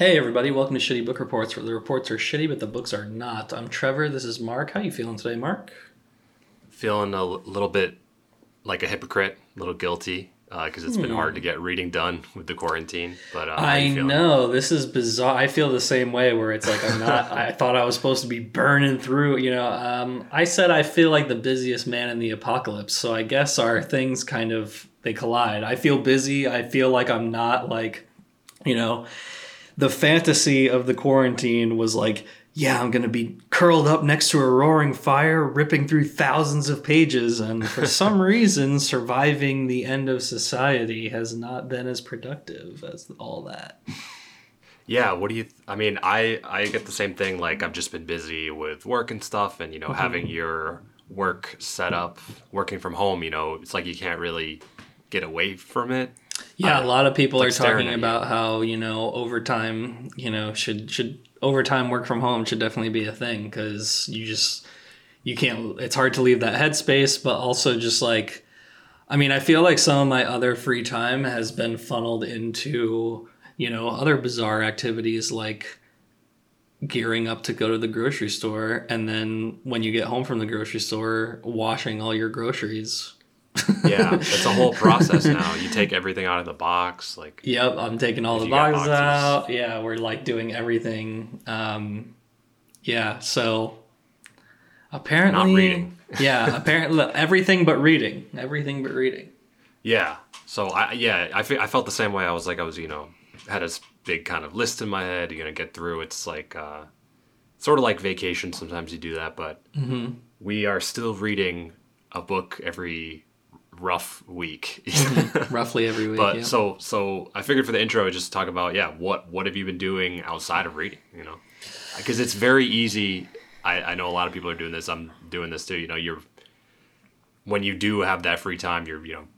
Hey everybody, welcome to Shitty Book Reports, where the reports are shitty but the books are not. I'm Trevor. This is Mark. How you feeling today, Mark? Feeling a l- little bit like a hypocrite, a little guilty, because it's been hard to get reading done with the quarantine. But uh, I know this is bizarre. I feel the same way, where it's like I'm not. I thought I was supposed to be burning through. You know, um, I said I feel like the busiest man in the apocalypse. So I guess our things kind of they collide. I feel busy. I feel like I'm not like, you know, the fantasy of the quarantine was like, yeah, I'm gonna be curled up next to a roaring fire, ripping through thousands of pages, and for some reason, surviving the end of society has not been as productive as all that. Yeah. What do you? Th- I mean, I I get the same thing. Like I've just been busy with work and stuff, and you know, Mm-hmm. having your work set up, working from home. You know, it's like you can't really get away from it. Yeah, Uh, a lot of people like are talking about how you know overtime, you know, should should overtime work from home should definitely be a thing because you just you can't. It's hard to leave that headspace, but also just like, I mean, I feel like some of my other free time has been funneled into you know other bizarre activities like gearing up to go to the grocery store and then when you get home from the grocery store washing all your groceries Yeah, it's a whole process now. You take everything out of the box, like Yep, I'm taking all the boxes boxes. out. Yeah, we're like doing everything. Um, yeah, so apparently, Not reading. yeah, apparently everything but reading. Everything but reading. Yeah. So I yeah I fe- I felt the same way. I was like I was you know had this big kind of list in my head. You're gonna get through. It's like uh, sort of like vacation. Sometimes you do that, but Mm-hmm. we are still reading a book every rough week. Roughly every week. but yeah. so so I figured for the intro, just talk about yeah what what have you been doing outside of reading? You know, because it's very easy. I, I know a lot of people are doing this. I'm doing this too. You know, you're when you do have that free time, you're you know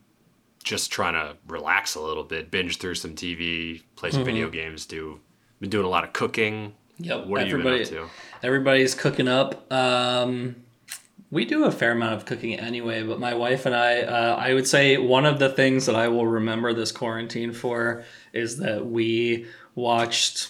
just trying to relax a little bit, binge through some TV, play some video games. Do been doing a lot of cooking. Yep, What have you been up to? Everybody's cooking up. Um, we do a fair amount of cooking anyway, but my wife and I, uh, I would say one of the things that I will remember this quarantine for is that we watched.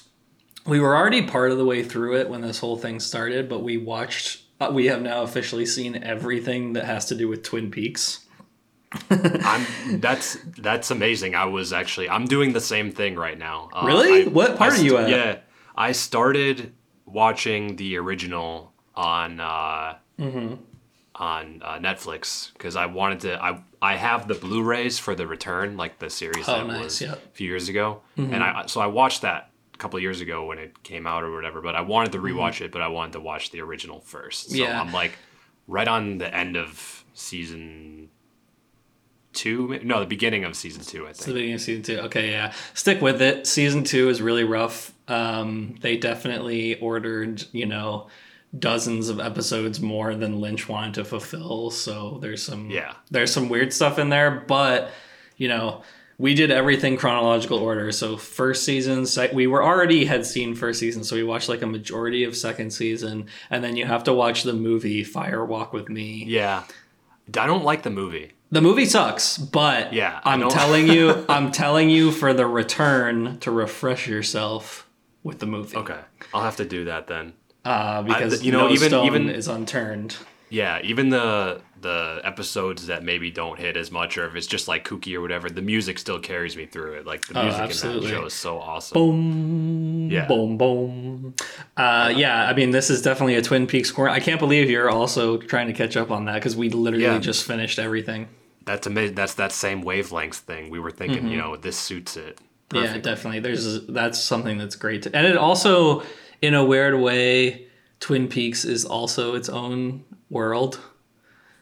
We were already part of the way through it when this whole thing started, but we watched. Uh, we have now officially seen everything that has to do with Twin Peaks. I'm that's that's amazing. I was actually I'm doing the same thing right now. Uh, Really? I- What part I are you at? Yeah, I started watching the original on uh, Mm-hmm. On uh, Netflix because I wanted to. I I have the Blu-rays for the Return, like the series Oh, that nice, was. Mm-hmm. a few years ago, and I so I watched that a couple years ago when it came out or whatever. But I wanted to rewatch it, but I wanted to watch the original first. So Mm-hmm. Yeah. I'm like right on the end of season two. No, the beginning of season two. I It's the beginning of season two. Okay, yeah. Stick with it. Season two is really rough. Um, they definitely ordered, you know, dozens of episodes more than Lynch wanted to fulfill. So there's some Yeah. there's some weird stuff in there, but you know, we did everything chronological order. So first season, sec- we were already had seen first season, so we watched like a majority of second season, and then you have to watch the movie Fire Walk with Me. Yeah, I don't like the movie. The movie sucks, but Yeah, I'm telling you, I'm telling you for the return to refresh yourself with the movie. Okay, I'll have to do that then. Uh, because you know, no even- stone even- is unturned. Yeah, even the the episodes that maybe don't hit as much, or if it's just like kooky or whatever, the music still carries me through it. Like the Oh, music in that show is so awesome. Boom, Yeah. boom, boom. Uh, yeah, I mean, this is definitely a Twin Peaks corner. I can't believe you're also trying to catch up on that because we literally Yeah. just finished everything. That's amazing. That's that same wavelength thing. We were thinking, you know, this suits it. Yeah, definitely. There's that's something that's great, to, and it also, in a weird way, Twin Peaks is also its own world.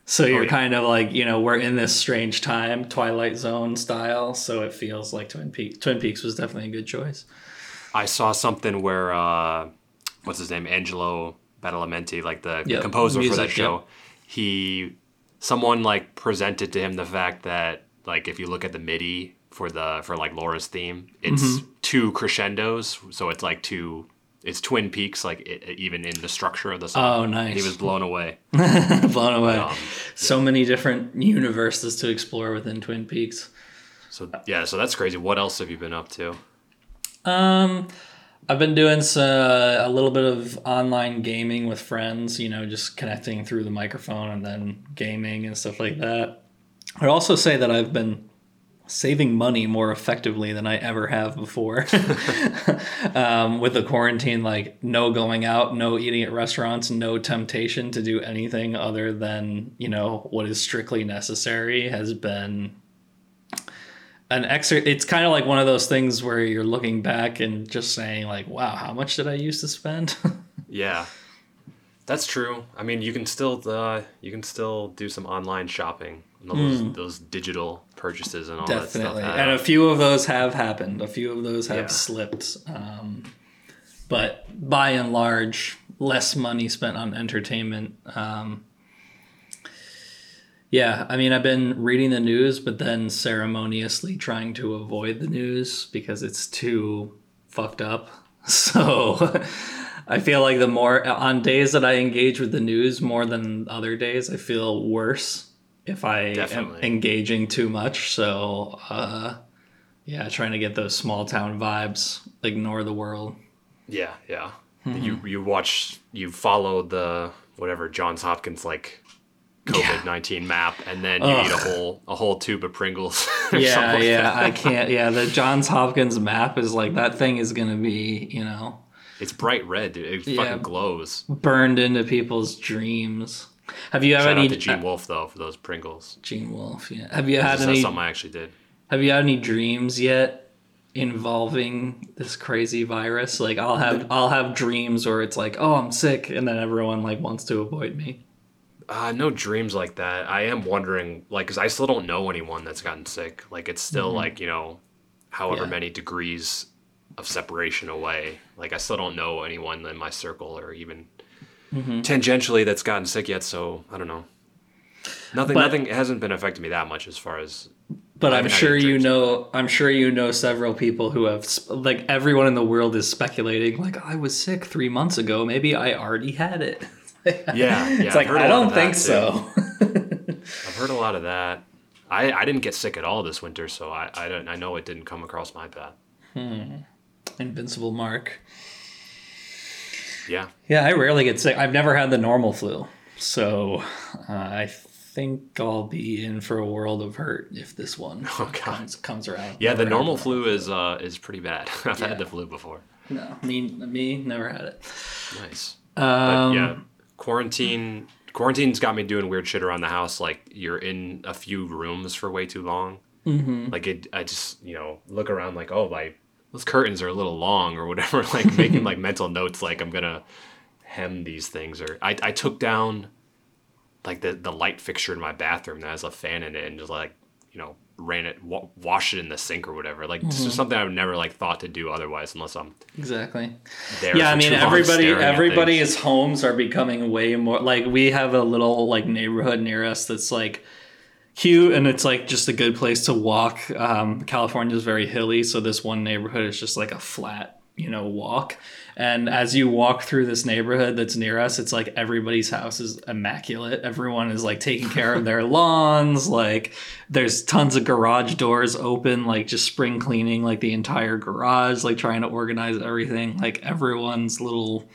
So you're Oh, yeah. kind of like you know we're in this strange time, Twilight Zone style. So it feels like Twin Peaks. Twin Peaks was definitely a good choice. I saw something where uh, what's his name, Angelo Badalamenti, like the Yep, composer for that show. yep. He, someone like presented to him the fact that like if you look at the MIDI for the for like Laura's theme, it's Mm-hmm. two crescendos, so it's like two. It's Twin Peaks, like it, even in the structure of the song. Oh, nice. He was blown away. Blown away. Um, So many different universes to explore within Twin Peaks. so yeah, so that's crazy. What else have you been up to? Um, I've been doing some, a little bit of online gaming with friends, you know, just connecting through the microphone and then gaming and stuff like that. I'd also say that I've been saving money more effectively than I ever have before. um, with the quarantine, like no going out, no eating at restaurants, no temptation to do anything other than, you know, what is strictly necessary has been an extra it's kind of like one of those things where you're looking back and just saying like wow how much did i used to spend? Yeah. That's true. I mean you can still uh, you can still do some online shopping those, mm. those digital purchases and all Definitely. that stuff and a few of those have happened a few of those have yeah. slipped um, but by and large less money spent on entertainment um, yeah, I mean, I've been reading the news, but then ceremoniously trying to avoid the news because it's too fucked up. So I feel like the more on days that I engage with the news more than other days, I feel worse if I Definitely. am engaging too much. So, uh, yeah, trying to get those small town vibes, ignore the world. Yeah, yeah. Mm-hmm. You you watch you follow the whatever Johns Hopkins like COVID nineteen yeah. map, and then you Ugh. eat a whole a whole tube of Pringles. yeah, yeah, I can't. Yeah, the Johns Hopkins map is like that thing is gonna be, you know, it's bright red, dude. It yeah, fucking glows, burned into people's dreams. Have you ever Shout any? Out to Gene Wolfe though for those Pringles. Gene Wolfe, yeah. Have you had any? That's Something I actually did. Have you had any dreams yet involving this crazy virus? Like I'll have I'll have dreams where it's like, oh, I'm sick, and then everyone like wants to avoid me. Uh, no dreams like that. I am wondering, like, because I still don't know anyone that's gotten sick. Like, it's still mm-hmm. like you know, however yeah. many degrees of separation away. Like, I still don't know anyone in my circle or even mm-hmm. tangentially that's gotten sick yet. So I don't know. Nothing. But, nothing hasn't been affecting me that much as far as. But I'm sure you know. I'm sure you know several people who have like everyone in the world is speculating. Like, I was sick three months ago. Maybe I already had it. yeah, yeah, it's like I don't think so. I've heard a lot of that. I, I didn't get sick at all this winter, so I I don't I know it didn't come across my path. Hmm. Invincible Mark. Yeah. Yeah, I rarely get sick. I've never had the normal flu, so uh, I think I'll be in for a world of hurt if this one oh, comes, comes around. Yeah, never the normal flu is uh, is pretty bad. I've yeah. had the flu before. No, me me never had it. Nice. Um, but yeah, quarantine quarantine's got me doing weird shit around the house. Like you're in a few rooms for way too long. Mm-hmm. Like it, I just you know look around like oh like those curtains are a little long or whatever. Like making like mental notes like I'm gonna hem these things or I I took down like the the light fixture in my bathroom that has a fan in it and just like you know ran it, wa- wash it in the sink or whatever. Like mm-hmm. this is mm-hmm. something I've never like thought to do otherwise, unless I'm exactly. yeah, I mean everybody everybody's homes are becoming way more like we have a little like neighborhood near us that's like cute and it's like just a good place to walk. Um, California is very hilly, so this one neighborhood is just like a flat you know walk and as you walk through this neighborhood that's near us, it's like everybody's house is immaculate. Everyone is like taking care of their lawns. Like there's tons of garage doors open, like just spring cleaning like the entire garage, like trying to organize everything. Like everyone's little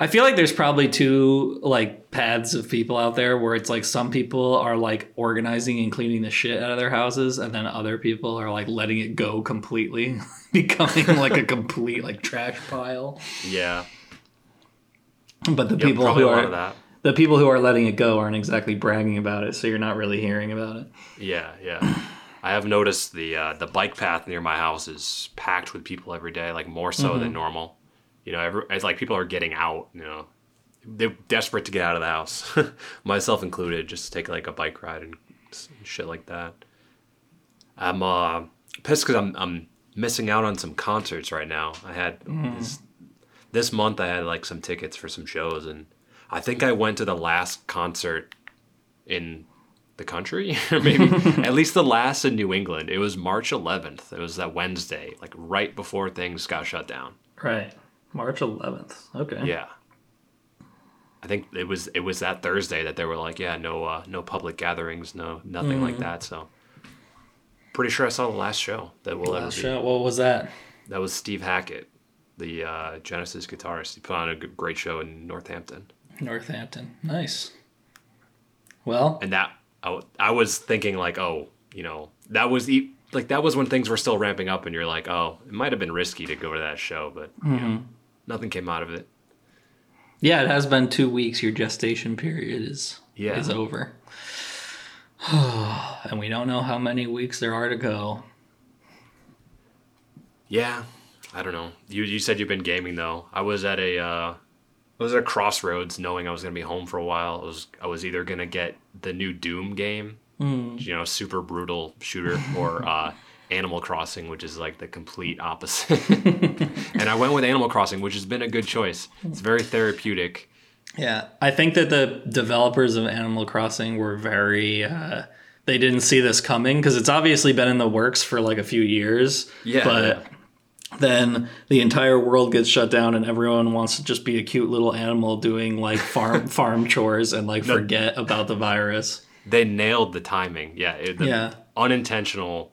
I feel like there's probably two like paths of people out there where it's like some people are like organizing and cleaning the shit out of their houses, and then other people are like letting it go completely, becoming like a complete like trash pile. Yeah. But the people who are the people who are letting it go aren't exactly bragging about it, so you're not really hearing about it. Yeah, yeah. I have noticed the uh, the bike path near my house is packed with people every day, like more so mm-hmm. than normal. You know, every, it's like people are getting out. You know, they're desperate to get out of the house, myself included. Just to take like a bike ride and shit like that. I'm uh, pissed because I'm I'm missing out on some concerts right now. I had mm. this, this month I had like some tickets for some shows, and I think I went to the last concert in the country, maybe at least the last in New England. It was March 11th. It was that Wednesday, like right before things got shut down. Right. March 11th. Okay. Yeah. I think it was it was that Thursday that they were like, yeah, no uh, no public gatherings, no nothing mm. like that. So pretty sure I saw the last show that we'll last ever show. What was that? That was Steve Hackett. the uh, Genesis guitarist. He put on a great show in Northampton, Northampton. Nice. Well, and that I was thinking like, oh, you know, that was e- like that was when things were still ramping up, and you're like, oh, it might have been risky to go to that show, but you know, nothing came out of it. yeah, it has been two weeks. Your gestation period is Yeah. is over. and we don't know how many weeks there are to go. Yeah, I don't know. You you said you've been gaming though. I was at a uh, I was at a crossroads, knowing I was gonna be home for a while. I was I was either gonna get the new Doom game, you know, super brutal shooter, or uh, Animal Crossing, which is like the complete opposite. and I went with Animal Crossing, which has been a good choice. It's very therapeutic. Yeah, I think that the developers of Animal Crossing were very. Uh, they didn't see this coming because it's obviously been in the works for like a few years. Yeah, But yeah. then the entire world gets shut down and everyone wants to just be a cute little animal doing like farm farm chores and like forget about the virus. They nailed the timing. Yeah, it, the Yeah. unintentional,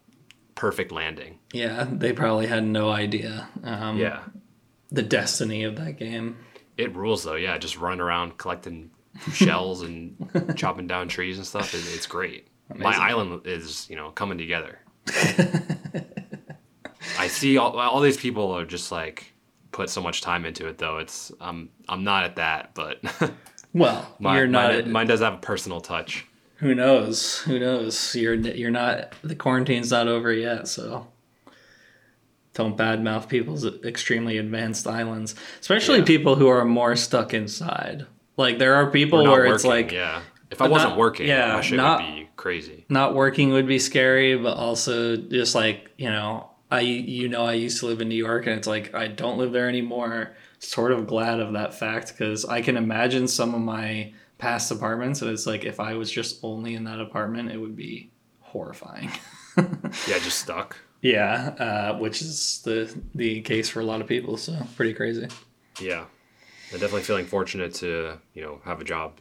perfect landing. Yeah, they probably had no idea um, Yeah. the destiny of that game. It rules though, yeah. Just run around collecting shells and chopping down trees and stuff. It, it's great. My island is, you know, coming together. I see all, all these people are just like put so much time into it though. It's I'm I'm not at that, but Well, my, you're not. mine, mine does have a personal touch. Who knows? Who knows? You're you're not. The quarantine's not over yet, so don't badmouth people's extremely advanced islands, especially Yeah. people who are more stuck inside. Like there are people where working, it's like yeah. If I wasn't not- working, yeah, shit not- would be crazy. not working would be scary, but also just like you know, I you know I used to live in New York, and it's like I don't live there anymore. Sort of glad of that fact because I can imagine some of my past apartments, and it's like if I was just only in that apartment, it would be horrifying. Yeah, just stuck. yeah, uh, which is the the case for a lot of people. So pretty crazy. Yeah. I'm definitely feeling fortunate to, you know, have a job,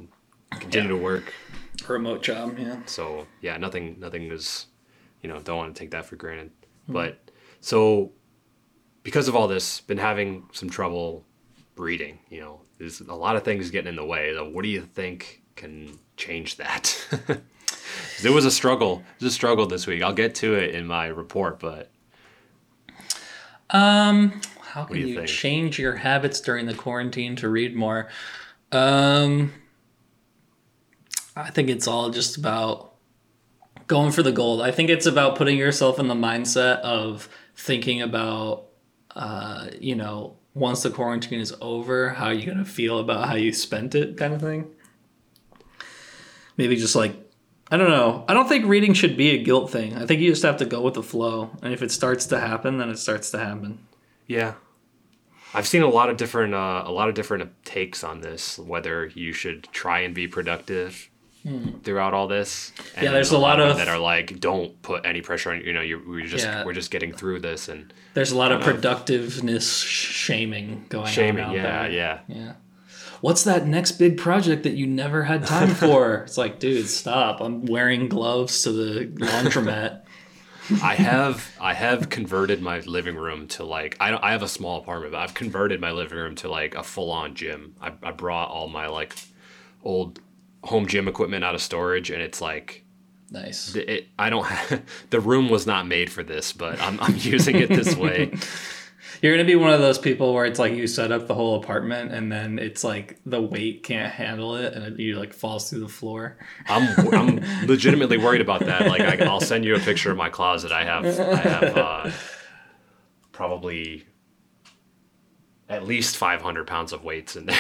continue to work. a Remote job, yeah. So yeah, nothing nothing is you know, don't want to take that for granted. But so because of all this, been having some trouble reading, you know, there's a lot of things getting in the way. So what do you think can change that? it was a struggle. It was a struggle this week. I'll get to it in my report, but Um, how can you you, change your habits during the quarantine to read more? Um, I think it's all just about going for the gold. I think it's about putting yourself in the mindset of thinking about, uh, you know, once the quarantine is over, how are you're gonna feel about how you spent it, kind of thing. Maybe just like I don't know. I don't think reading should be a guilt thing. I think you just have to go with the flow. And if it starts to happen, then it starts to happen. Yeah, I've seen a lot of different uh, a lot of different takes on this. Whether you should try and be productive Mm. throughout all this. And. Yeah, there's a lot of- that are like, don't put any pressure on. You know, you're we're just Yeah. we're just getting through this and There's a lot of productiveness shaming going on. shaming. out Yeah, there. yeah. Yeah. What's that next big project that you never had time for? it's like, dude, stop. I'm wearing gloves to the laundromat. I have I have converted my living room to like I don't I have a small apartment, but I've converted my living room to like a full on gym. I, I brought all my like old home gym equipment out of storage, and it's like nice. it, I don't have, the room was not made for this, but I'm, I'm using it this way. You're to be one of those people where it's like you set up the whole apartment and then it's like the weight can't handle it and it you like falls through the floor. I'm I'm legitimately worried about that. Like I, I'll send you a picture of my closet. I have I have uh, probably at least 500 pounds of weights in there.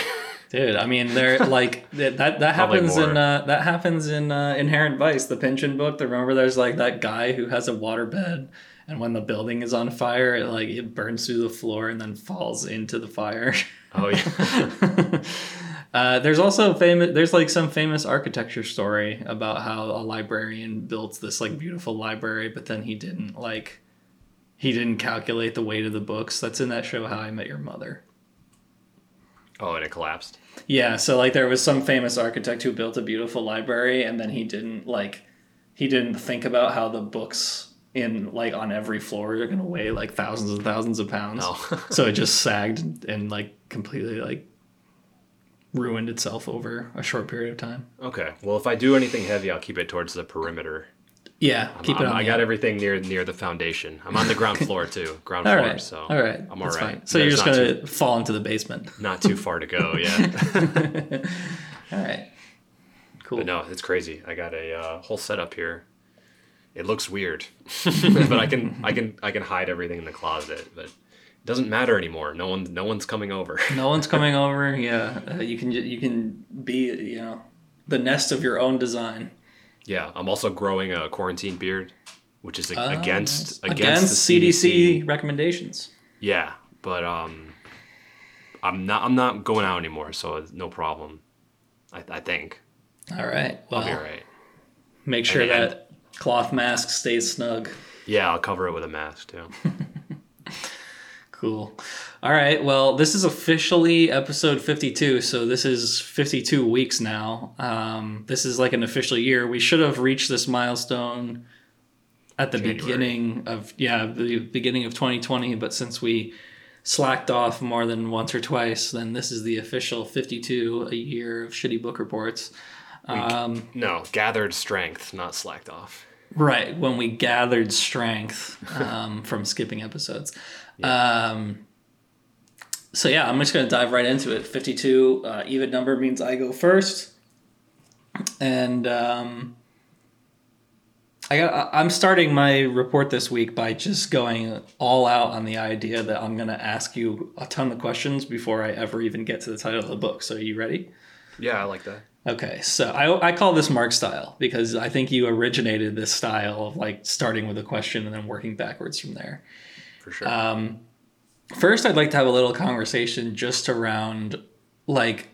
Dude, I mean, they're like that. That, happens in uh, that happens in uh, Inherent Vice, the Pynchon book. The, Remember, there's like that guy who has a waterbed, and when the building is on fire, it like it burns through the floor and then falls into the fire. oh yeah. Uh, there's also famous. There's like some famous architecture story about how a librarian built this like beautiful library, but then he didn't like he didn't calculate the weight of the books. That's in that show How I Met Your Mother. Oh, and it collapsed. Yeah, so like there was some famous architect who built a beautiful library and then he didn't like he didn't think about how the books in like on every floor you're gonna weigh like thousands and thousands of pounds. Oh. so it just sagged and like completely like ruined itself over a short period of time. Okay. Well, if I do anything heavy, I'll keep it towards the perimeter. Yeah, keep it I'm- on. I got everything near near the foundation. I'm on the ground floor too. Ground All floor. right. So all right. I'm all That's right. fine. So you're just gonna too, fall into the basement. not too far to go. Yeah. All right. Cool. But no, it's crazy. I got a uh, whole setup here. It looks weird, but I can I can I can hide everything in the closet. But it doesn't matter anymore. No one no one's coming over. No one's coming over. Yeah, uh, you can you can be you know the nest of your own design. Yeah, I'm also growing a quarantine beard, which is a- Ah, against nice. against, the CDC, recommendations. Yeah, but um, I'm not I'm not going out anymore, so no problem. I, I think All right. Well, I'll be all right. make sure And- that cloth mask stays snug. Yeah, I'll cover it with a mask too. Cool. All right. Well, this is officially episode 52. So this is 52 weeks now. Um, this is like an official year. We should have reached this milestone at the January. beginning of, yeah, the beginning of 2020. But since we slacked off more than once or twice, then this is the official 52 a year of shitty book reports. Um, No, gathered strength, not slacked off. Right, when we gathered strength um, from skipping episodes. Um, so yeah, I'm just gonna dive right into it. 52 uh, even number means I go first, and um, I got. I'm starting my report this week by just going all out on the idea that I'm gonna ask you a ton of questions before I ever even get to the title of the book. So are you ready? Yeah, I like that. Okay, so I, I call this Mark style because I think you originated this style of like starting with a question and then working backwards from there. For sure. Um, first, I'd like to have a little conversation just around like,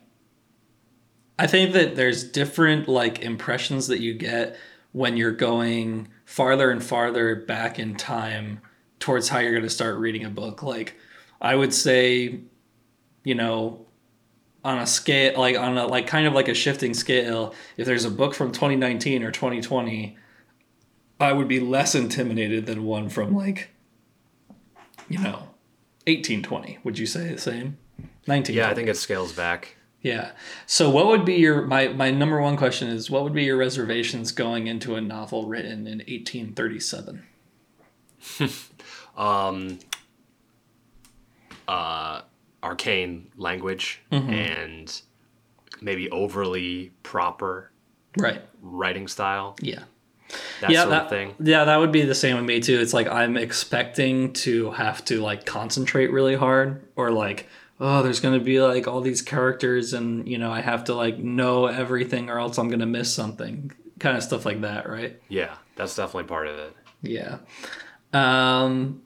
I think that there's different like impressions that you get when you're going farther and farther back in time towards how you're going to start reading a book. Like, I would say, you know, on a scale like on a like kind of like a shifting scale if there's a book from 2019 or 2020 i would be less intimidated than one from like you know 1820 would you say the same? 19 yeah, I think it scales back. yeah. So what would be your my my number one question is what would be your reservations going into a novel written in 1837 Um, uh, arcane language Mm-hmm. and maybe overly proper right. writing style, yeah that yeah, sort that, of thing. Yeah, that would be the same with me too. It's like I'm expecting to have to like concentrate really hard or like oh there's going to be like all these characters and you know I have to like know everything or else I'm going to miss something. Kind of stuff like that, right? Yeah, that's definitely part of it. Yeah. Um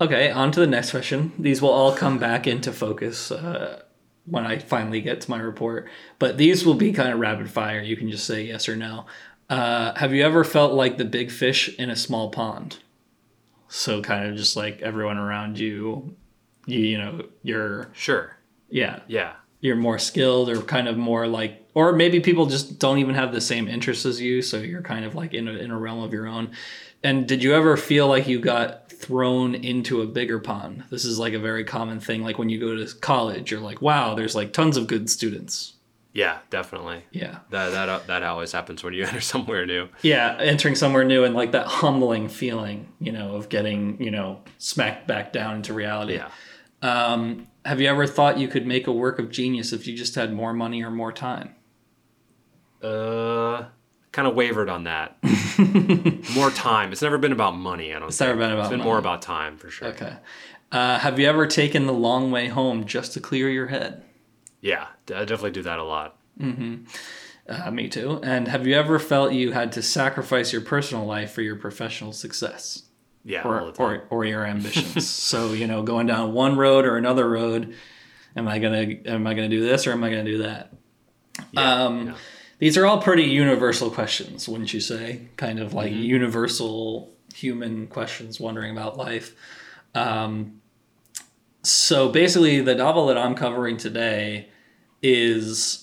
okay, on to the next question. These will all come back into focus uh when I finally get to my report. But these will be kind of rapid fire. You can just say yes or no. Uh, have you ever felt like the big fish in a small pond? So kind of just like everyone around you, you you know, you're Sure. yeah, Yeah. you're more skilled or kind of more like or maybe people just don't even have the same interests as you so you're kind of like in a, in a realm of your own and did you ever feel like you got thrown into a bigger pond this is like a very common thing like when you go to college you're like wow there's like tons of good students Yeah, definitely. yeah That that uh, that always happens when you enter somewhere new. yeah entering somewhere new and like that humbling feeling you know of getting you know smacked back down into reality Yeah. um, have you ever thought you could make a work of genius if you just had more money or more time Uh, kind of wavered on that. more time. It's never been about money. I don't. It's never been about It's been money. more about time for sure. Okay. Uh, have you ever taken the long way home just to clear your head? Yeah, I definitely do that a lot. Uh, me too. And have you ever felt you had to sacrifice your personal life for your professional success Yeah, or, or, or your ambitions? so you know, going down one road or another road. Am I gonna am I gonna do this or am I gonna do that? Yeah, um, yeah. These are all pretty universal questions, wouldn't you say? Kind of like universal human questions wondering about life. Um, so basically, the novel that I'm covering today is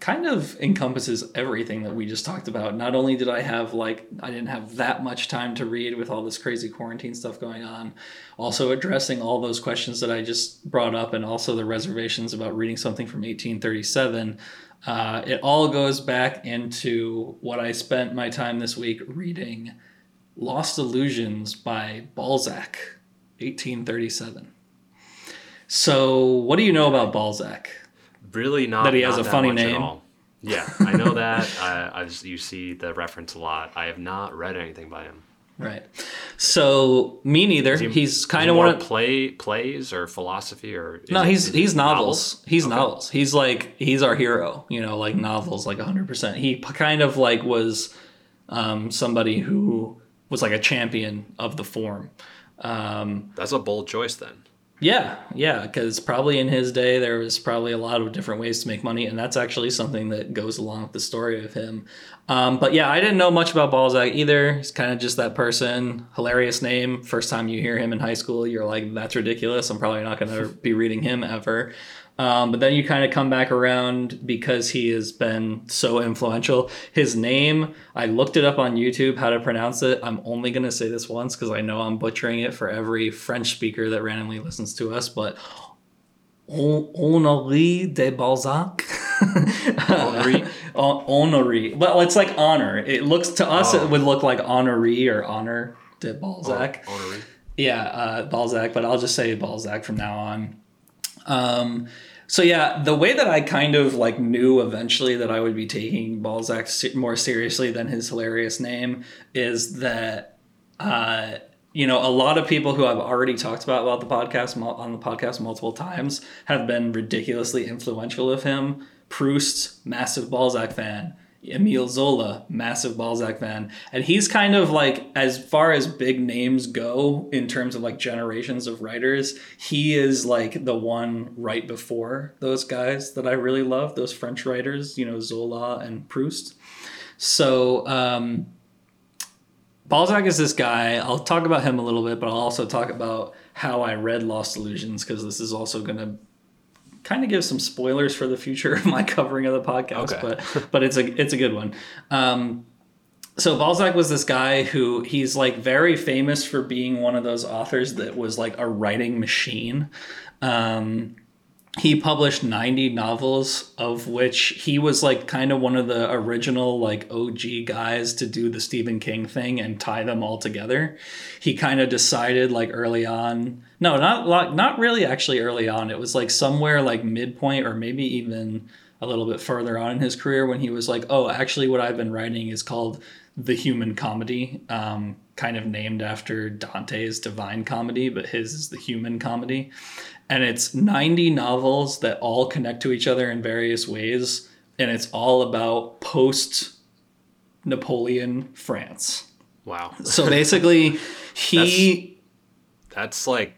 kind of encompasses everything that we just talked about. Not only did I have like I didn't have that much time to read with all this crazy quarantine stuff going on, also addressing all those questions that I just brought up and also the reservations about reading something from 1837. Uh, it all goes back into what I spent my time this week reading Lost Illusions by Balzac, 1837. So, what do you know about Balzac? Really not That he has a funny name? all. Yeah, I know that. I, I just you see the reference a lot. I have not read anything by him. Right. So, me neither. He- he's kind of one of play plays or philosophy or No, it- he's he's it novels. He's Okay. novels. He's like he's our hero. You know, like novels, like hundred percent. He kind of like was um, somebody who was like a champion of the form. Um, That's a bold choice then. Yeah, yeah, because probably in his day there was probably a lot of different ways to make money, and that's actually something that goes along with the story of him. Um, but yeah, I didn't know much about Balzac either. He's kind of just that person. Hilarious name. First time you hear him in high school, you're like, "That's ridiculous." I'm probably not going to be reading him ever. Um, but then you kind of come back around because he has been so influential. His name, I looked it up on YouTube how to pronounce it. I'm only going to say this once because I know I'm butchering it for every French speaker that randomly listens to us, but Hon- Honoré de Balzac. Honoré? Honoré. Well, it's like honor. It looks to us, Oh. it would look like honoré or honor de Balzac. Honoré. Yeah, uh, Balzac, but I'll just say Balzac from now on. Um, so yeah, the way that I kind of like knew eventually that I would be taking Balzac more seriously than his hilarious name is that uh, you know a lot of people who I've already talked about about the podcast on the podcast multiple times have been ridiculously influential of him. Proust, massive Balzac fan. Emile Zola, massive Balzac fan. And he's kind of like, as far as big names go in terms of like generations of writers, he is like the one right before those guys that I really love, those French writers, you know, Zola and Proust. So, um, Balzac is this guy. I'll talk about him a little bit, but I'll also talk about how I read Lost Illusions because this is also going to kind of give some spoilers for the future of my covering of the podcast. Okay. But but it's a it's a good one. Um, so Balzac was this guy who he's like very famous for being one of those authors that was like a writing machine. Um, he published 90 novels of which he was like kind of one of the original like OG guys to do the Stephen King thing and tie them all together. He kind of decided like early on, no, not like not really actually early on. It was like somewhere like midpoint or maybe even a little bit further on in his career when he was like, "Oh, actually what I've been writing is called the human comedy." Um kind of named after Dante's Divine Comedy, but his is the human comedy and it's 90 novels that all connect to each other in various ways and it's all about post Napoleon France. Wow. So basically he That's like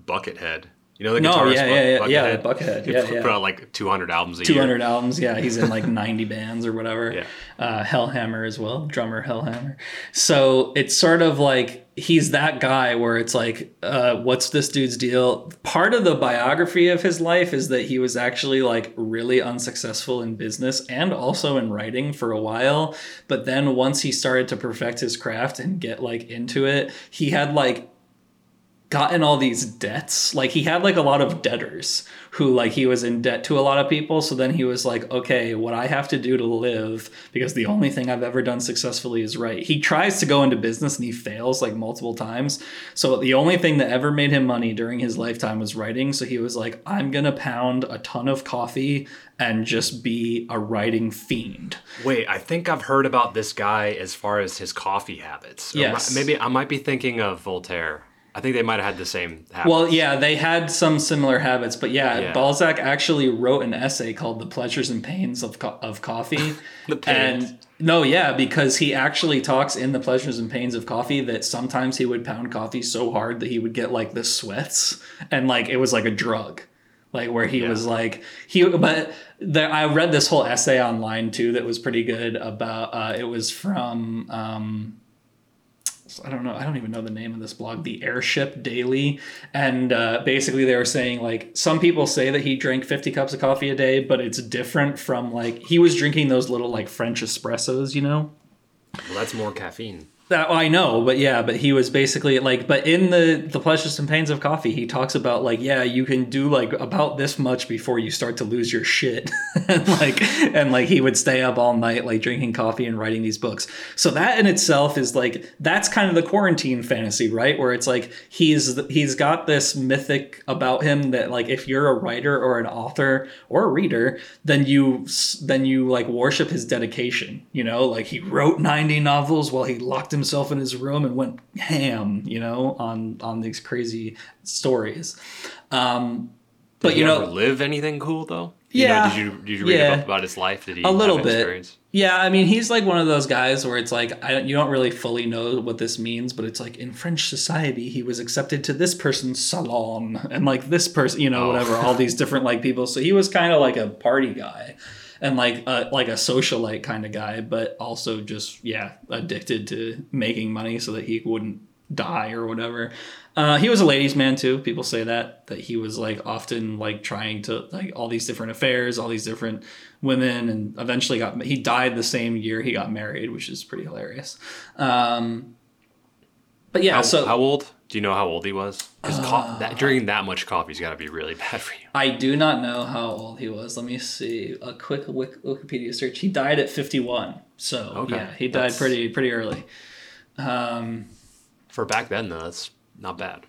Buckethead. You know the No, guitarist yeah, Buck- yeah, yeah, Buckethead? yeah, Buckethead, yeah, put, yeah. put out like 200 albums a year. 200 albums, yeah, he's in like 90 bands or whatever. Yeah. Uh, Hellhammer as well, drummer Hellhammer. So it's sort of like he's that guy where it's like, uh, what's this dude's deal? Part of the biography of his life is that he was actually like really unsuccessful in business and also in writing for a while. But then once he started to perfect his craft and get like into it, he had like gotten all these debts. Like he had like a lot of debtors who like he was in debt to a lot of people. So then he was like, okay, what I have to do to live, because the only thing I've ever done successfully is write. He tries to go into business and he fails like multiple times. So the only thing that ever made him money during his lifetime was writing. So he was like, I'm gonna pound a ton of coffee and just be a writing fiend. Wait, I think I've heard about this guy as far as his coffee habits. Yes. Maybe I might be thinking of Voltaire. I think they might have had the same habits. Well, yeah, they had some similar habits, but yeah, Yeah. Balzac actually wrote an essay called "The Pleasures and Pains of Co- of Coffee." The pains. And no, yeah, because he actually talks in "The Pleasures and Pains of Coffee" that sometimes he would pound coffee so hard that he would get like the sweats, and like it was like a drug, like where he Yeah. was like he. But I read this whole essay online too that was pretty good about. Uh, it was from. Um, I don't know. I don't even know the name of this blog, the Airship Daily, and uh, basically they were saying like some people say that he drank 50 cups of coffee a day, but it's different from like he was drinking those little like French espressos, you know. Well, that's more caffeine. That I know, but yeah, but he was basically like, but in the the pleasures and pains of coffee, he talks about like, yeah, you can do like about this much before you start to lose your shit, and like, and like he would stay up all night like drinking coffee and writing these books. So that in itself is like that's kind of the quarantine fantasy, right? Where it's like he's he's got this mythic about him that like if you're a writer or an author or a reader, then you then you like worship his dedication. You know, like he wrote ninety novels while he locked himself in his room and went ham, you know, on on these crazy stories. Um, but he you ever know, live anything cool though? You Yeah. know, did you did you read Yeah. about, about his life? Did he a little bit. experience? Yeah, I mean, he's like one of those guys where it's like I don't, you don't really fully know what this means, but it's like in French society, he was accepted to this person's salon and like this person, you know, Oh. whatever, all these different like people. So he was kind of like a party guy and like a, like a socialite kind of guy, but also just yeah, addicted to making money so that he wouldn't die or whatever. Uh, he was a ladies' man too. People say that that he was like often like trying to like all these different affairs, all these different women, and eventually got he died the same year he got married, which is pretty hilarious. Um, but yeah, How, so how old? Do you know how old he was? Because that, drinking that much coffee's got to be really bad for you. I do not know how old he was. Let me see a quick Wik- Wikipedia search. He died at fifty one. So Okay. yeah, he died That's- pretty pretty early. Um, For back then, though, that's not bad.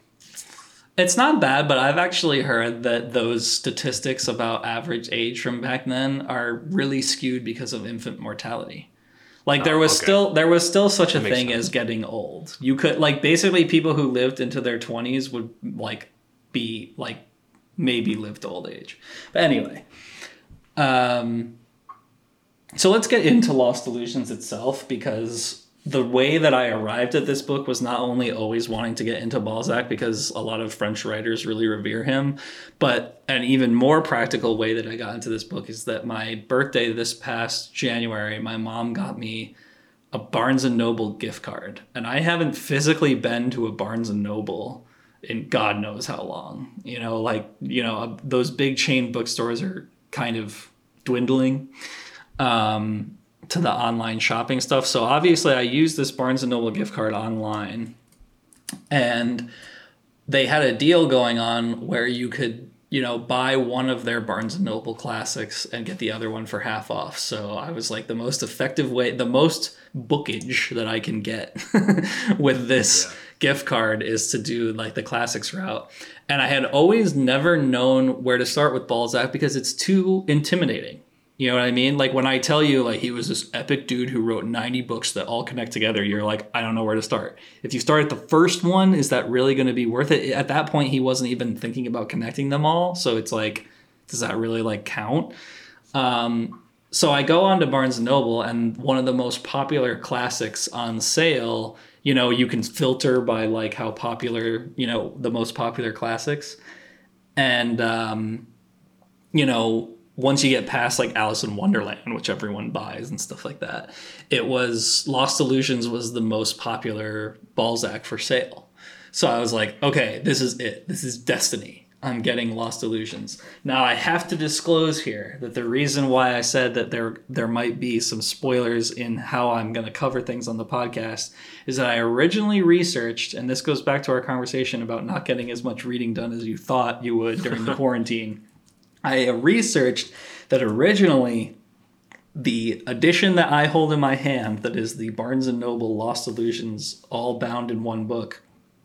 It's not bad, but I've actually heard that those statistics about average age from back then are really skewed because of infant mortality. Like there Oh, was okay. still there was still such a thing sense. as getting old. You could like basically people who lived into their 20s would like be like maybe lived to old age. But anyway, um so let's get into Lost Illusions itself because the way that I arrived at this book was not only always wanting to get into Balzac because a lot of French writers really revere him, but an even more practical way that I got into this book is that my birthday this past January, my mom got me a Barnes and Noble gift card, and I haven't physically been to a Barnes and Noble in God knows how long. You know, like you know those big chain bookstores are kind of dwindling um, to the online shopping stuff. So obviously, I used this Barnes and Noble gift card online, and they had a deal going on where you could you know buy one of their Barnes and Noble classics and get the other one for half off. So I was like the most effective way, the most bookage that I can get with this Yeah. gift card is to do like the classics route. And I had always never known where to start with Balzac because it's too intimidating. You know what I mean? Like when I tell you like he was this epic dude who wrote 90 books that all connect together, you're like, I don't know where to start. If you start at the first one, is that really going to be worth it? At that point, he wasn't even thinking about connecting them all. So it's like, does that really like count? Um, so I go on to Barnes and Noble, and one of the most popular classics on sale. You know, you can filter by like how popular, you know, the most popular classics, and um, you know, once you get past like Alice in Wonderland, which everyone buys and stuff like that, it was Lost Illusions was the most popular Balzac for sale. So I was like, okay, this is it. This is destiny. I'm getting Lost Illusions. Now I have to disclose here that the reason why I said that there there might be some spoilers in how I'm going to cover things on the podcast is that I originally researched, and this goes back to our conversation about not getting as much reading done as you thought you would during the quarantine. I researched that originally the edition that I hold in my hand, that is the Barnes and Noble Lost Illusions, all bound in one book,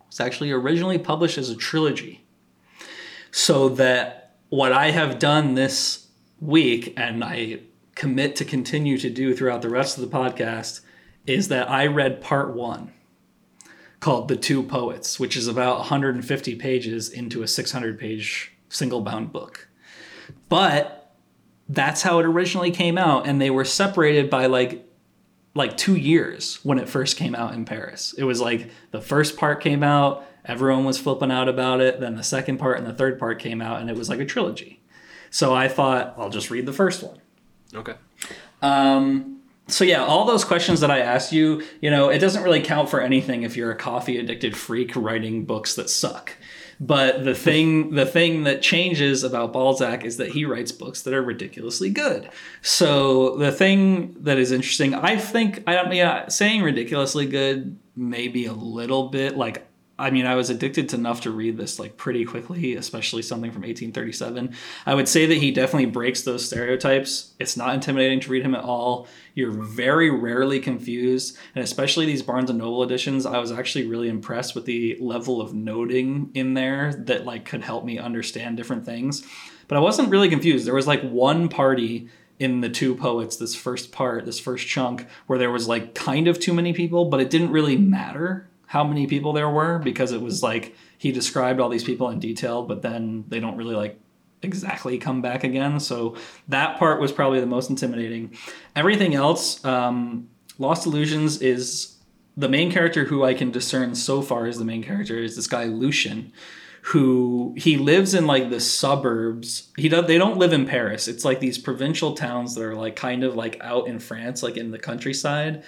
was actually originally published as a trilogy. So that what I have done this week, and I commit to continue to do throughout the rest of the podcast, is that I read part one called The Two Poets, which is about 150 pages into a 600 page single bound book. But that's how it originally came out, and they were separated by like like two years when it first came out in Paris. It was like the first part came out, everyone was flipping out about it. Then the second part and the third part came out, and it was like a trilogy. So I thought I'll just read the first one. Okay. Um, so yeah, all those questions that I asked you, you know, it doesn't really count for anything if you're a coffee addicted freak writing books that suck. But the thing the thing that changes about Balzac is that he writes books that are ridiculously good. So the thing that is interesting, I think I don't yeah, saying ridiculously good maybe a little bit like I mean, I was addicted to enough to read this like pretty quickly, especially something from 1837. I would say that he definitely breaks those stereotypes. It's not intimidating to read him at all. You're very rarely confused, and especially these Barnes and Noble editions, I was actually really impressed with the level of noting in there that like could help me understand different things. But I wasn't really confused. There was like one party in the two poets this first part, this first chunk where there was like kind of too many people, but it didn't really matter how many people there were because it was like he described all these people in detail, but then they don't really like exactly come back again. So that part was probably the most intimidating. Everything else, um, Lost Illusions is the main character who I can discern so far as the main character is this guy Lucian, who he lives in like the suburbs. He does they don't live in Paris. It's like these provincial towns that are like kind of like out in France, like in the countryside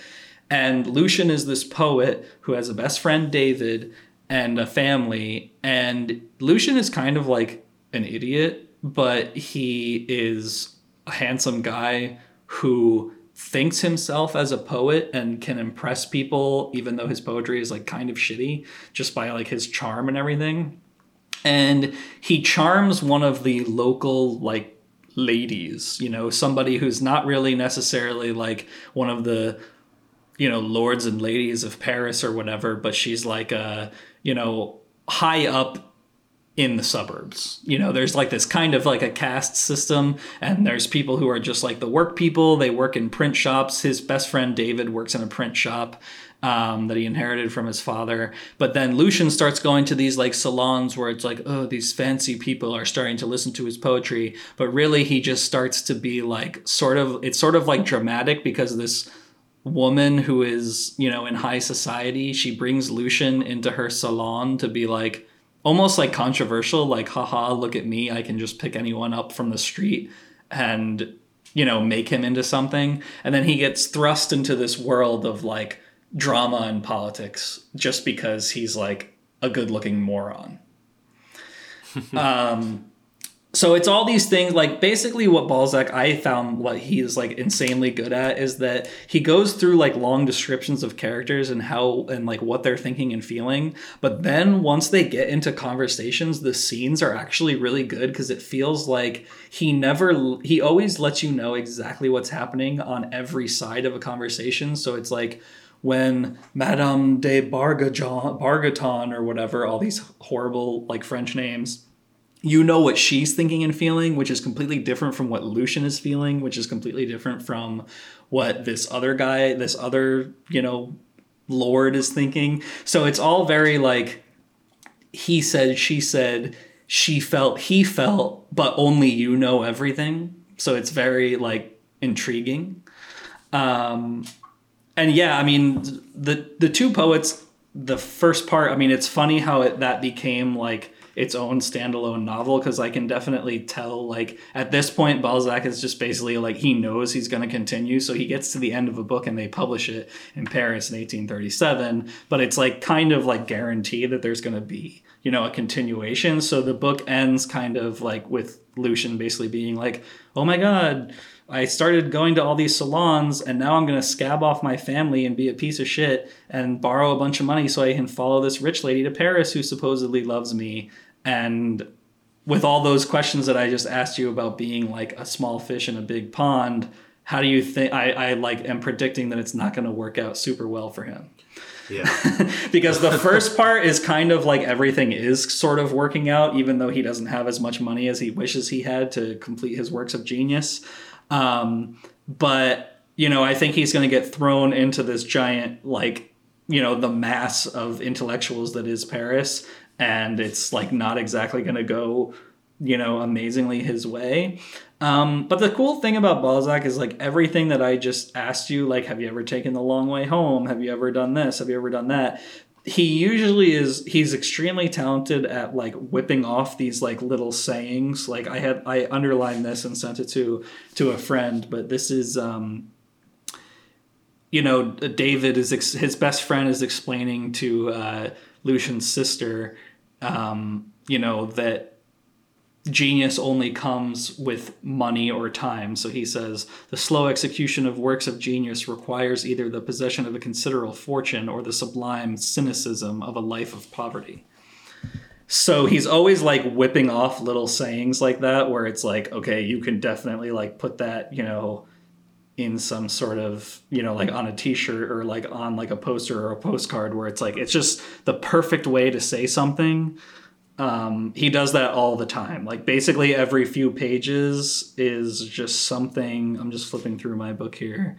and Lucian is this poet who has a best friend, David, and a family. And Lucian is kind of like an idiot, but he is a handsome guy who thinks himself as a poet and can impress people even though his poetry is like kind of shitty just by like his charm and everything and he charms one of the local like ladies you know somebody who's not really necessarily like one of the you know lords and ladies of Paris or whatever, but she's like a you know high up in the suburbs. You know, there's like this kind of like a caste system, and there's people who are just like the work people. They work in print shops. His best friend David works in a print shop um, that he inherited from his father. But then Lucian starts going to these like salons where it's like, oh, these fancy people are starting to listen to his poetry. But really, he just starts to be like sort of, it's sort of like dramatic because this woman who is, you know, in high society, she brings Lucian into her salon to be like almost like controversial, like, haha, look at me, I can just pick anyone up from the street and, you know, make him into something. And then he gets thrust into this world of like drama and politics just because he's like a good looking moron. um, so it's all these things like basically what Balzac I found what he's like insanely good at is that he goes through like long descriptions of characters and how and like what they're thinking and feeling but then once they get into conversations the scenes are actually really good because it feels like he never he always lets you know exactly what's happening on every side of a conversation. So it's like when Madame de Bargeton, Bargeton or whatever all these horrible like French names you know what she's thinking and feeling, which is completely different from what Lucian is feeling, which is completely different from what this other guy, this other, you know, lord is thinking. So it's all very like he said, she said, she felt, he felt, but only you know everything. So it's very like intriguing. Um and yeah, I mean the the two poets the first part, I mean it's funny how it that became like its own standalone novel because I can definitely tell like at this point Balzac is just basically like he knows he's going to continue so he gets to the end of a book and they publish it in Paris in 1837 but it's like kind of like guaranteed that there's going to be you know a continuation so the book ends kind of like with Lucian basically being like oh my god I started going to all these salons and now I'm going to scab off my family and be a piece of shit and borrow a bunch of money so I can follow this rich lady to Paris who supposedly loves me and with all those questions that I just asked you about being like a small fish in a big pond, how do you think I, I like am predicting that it's not going to work out super well for him? Yeah. because the first part is kind of like everything is sort of working out, even though he doesn't have as much money as he wishes he had to complete his works of genius. Um, but, you know, I think he's going to get thrown into this giant, like, you know, the mass of intellectuals that is Paris and it's like not exactly going to go you know amazingly his way. Um, but the cool thing about balzac is like everything that i just asked you like have you ever taken the long way home? Have you ever done this? Have you ever done that? He usually is he's extremely talented at like whipping off these like little sayings. Like i had i underlined this and sent it to to a friend but this is um you know, David is ex- his best friend is explaining to uh, Lucian's sister, um, you know, that genius only comes with money or time. So he says the slow execution of works of genius requires either the possession of a considerable fortune or the sublime cynicism of a life of poverty. So he's always like whipping off little sayings like that where it's like, okay, you can definitely like put that, you know, in some sort of, you know, like on a t-shirt or like on like a poster or a postcard where it's like it's just the perfect way to say something um, he does that all the time. Like basically every few pages is just something. I'm just flipping through my book here.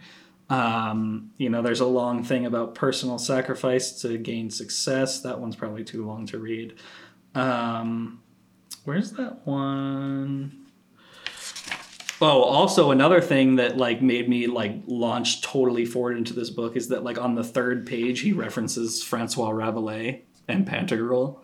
Um, you know, there's a long thing about personal sacrifice to gain success. That one's probably too long to read. Um, where's that one? Oh, also another thing that like made me like launch totally forward into this book is that like on the third page he references Francois Rabelais and Pantagruel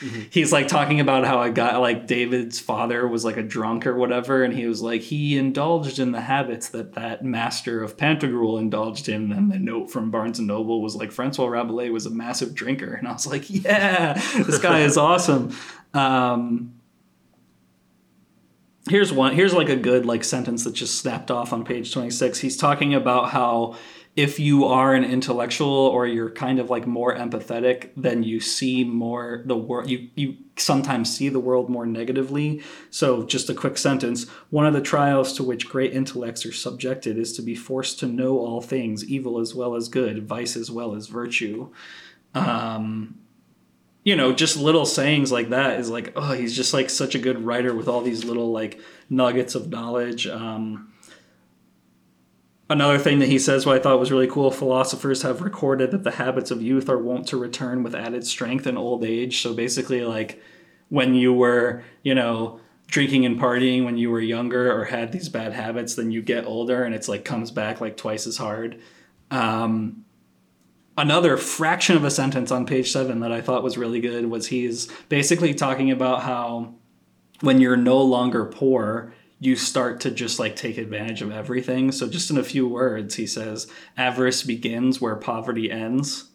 Mm-hmm. He's like talking about how a guy like David's father was like a drunk or whatever, and he was like he indulged in the habits that that master of Pantagruel indulged in. And the note from Barnes and Noble was like Francois Rabelais was a massive drinker, and I was like, yeah, this guy is awesome. Um, here's one. Here's like a good like sentence that just snapped off on page twenty six. He's talking about how if you are an intellectual or you're kind of like more empathetic, then you see more the world. You you sometimes see the world more negatively. So, just a quick sentence: one of the trials to which great intellects are subjected is to be forced to know all things, evil as well as good, vice as well as virtue. Um, you know, just little sayings like that is like, oh, he's just like such a good writer with all these little like nuggets of knowledge. Um, Another thing that he says, what I thought was really cool philosophers have recorded that the habits of youth are wont to return with added strength in old age. So basically, like when you were, you know, drinking and partying when you were younger or had these bad habits, then you get older and it's like comes back like twice as hard. Um, another fraction of a sentence on page seven that I thought was really good was he's basically talking about how when you're no longer poor, you start to just like take advantage of everything. So, just in a few words, he says, avarice begins where poverty ends.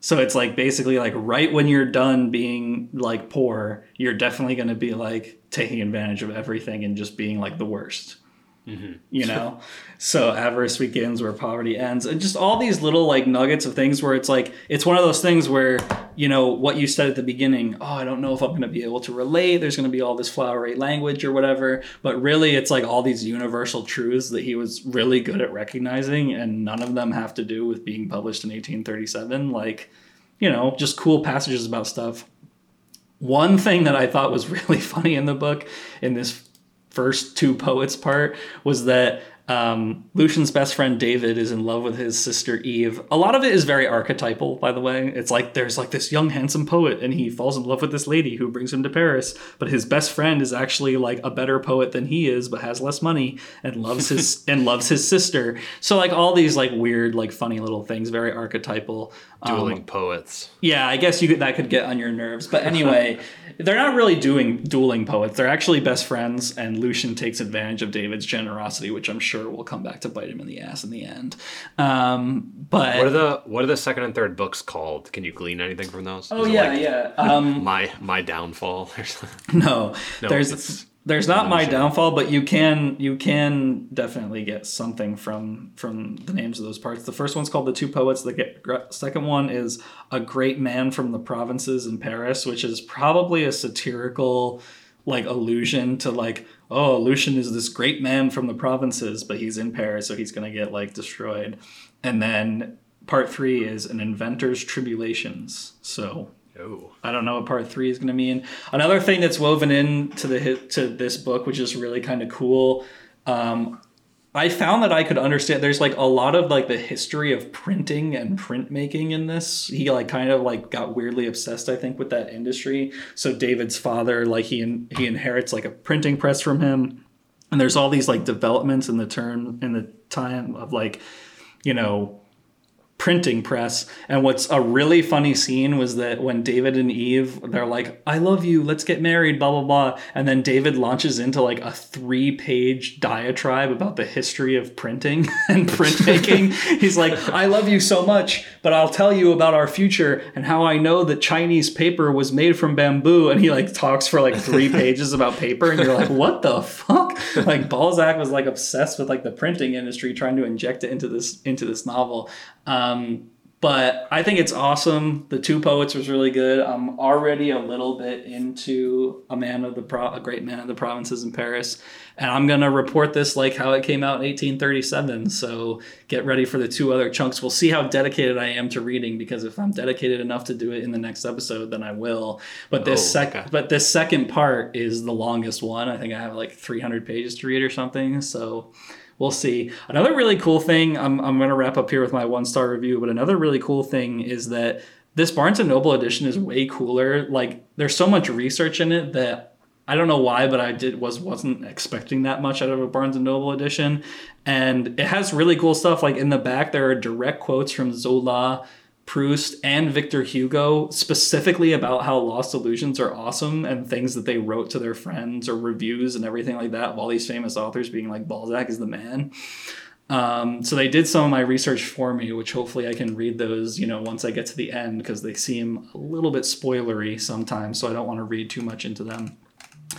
So, it's like basically like right when you're done being like poor, you're definitely going to be like taking advantage of everything and just being like the worst. Mm-hmm. You know, so avarice begins where poverty ends, and just all these little like nuggets of things where it's like it's one of those things where you know what you said at the beginning. Oh, I don't know if I'm going to be able to relate. There's going to be all this flowery language or whatever, but really it's like all these universal truths that he was really good at recognizing, and none of them have to do with being published in 1837. Like, you know, just cool passages about stuff. One thing that I thought was really funny in the book in this first two poets part was that um, Lucian's best friend David is in love with his sister Eve. A lot of it is very archetypal, by the way. It's like there's like this young, handsome poet, and he falls in love with this lady who brings him to Paris. But his best friend is actually like a better poet than he is, but has less money and loves his and loves his sister. So like all these like weird, like funny little things, very archetypal. Dueling um, poets. Yeah, I guess you could, that could get on your nerves. But anyway, they're not really doing dueling poets. They're actually best friends, and Lucian takes advantage of David's generosity, which I'm sure will come back to bite him in the ass in the end. Um, but what are the what are the second and third books called? Can you glean anything from those? Oh yeah, like yeah. Um, my my downfall. no, no, there's there's not my downfall, but you can you can definitely get something from from the names of those parts. The first one's called the Two Poets. The second one is a great man from the provinces in Paris, which is probably a satirical like allusion to like oh Lucian is this great man from the provinces, but he's in Paris, so he's gonna get like destroyed. And then part three is an inventor's tribulations. So Oh. I don't know what part three is going to mean. Another thing that's woven into the hit, to this book, which is really kind of cool. Um, I found that I could understand. There's like a lot of like the history of printing and printmaking in this. He like kind of like got weirdly obsessed, I think, with that industry. So David's father, like he in, he inherits like a printing press from him, and there's all these like developments in the term in the time of like, you know, printing press. And what's a really funny scene was that when David and Eve, they're like, I love you, let's get married, blah, blah, blah. And then David launches into like a three page diatribe about the history of printing and printmaking. He's like, I love you so much, but I'll tell you about our future and how I know that Chinese paper was made from bamboo. And he like talks for like three pages about paper. And you're like, what the fuck? Like Balzac was like obsessed with like the printing industry, trying to inject it into this, into this novel. Um, but I think it's awesome. The two poets was really good. I'm already a little bit into a man of the pro, a great man of the provinces in Paris, and I'm gonna report this like how it came out in 1837. So get ready for the two other chunks. We'll see how dedicated I am to reading because if I'm dedicated enough to do it in the next episode, then I will. But this Oh, sec, okay. but this second part is the longest one. I think I have like 300 pages to read or something. So we'll see. Another really cool thing, I'm, I'm going to wrap up here with my one star review, but another really cool thing is that this Barnes and Noble edition is way cooler. Like, there's so much research in it that I don't know why, but I did was wasn't expecting that much out of a Barnes and Noble edition, and it has really cool stuff. Like in the back, there are direct quotes from Zola, Proust, and Victor Hugo specifically about how Lost Illusions are awesome and things that they wrote to their friends or reviews and everything like that. Of all these famous authors being like Balzac is the man. Um, so they did some of my research for me, which hopefully I can read those, you know, once I get to the end because they seem a little bit spoilery sometimes. So I don't want to read too much into them.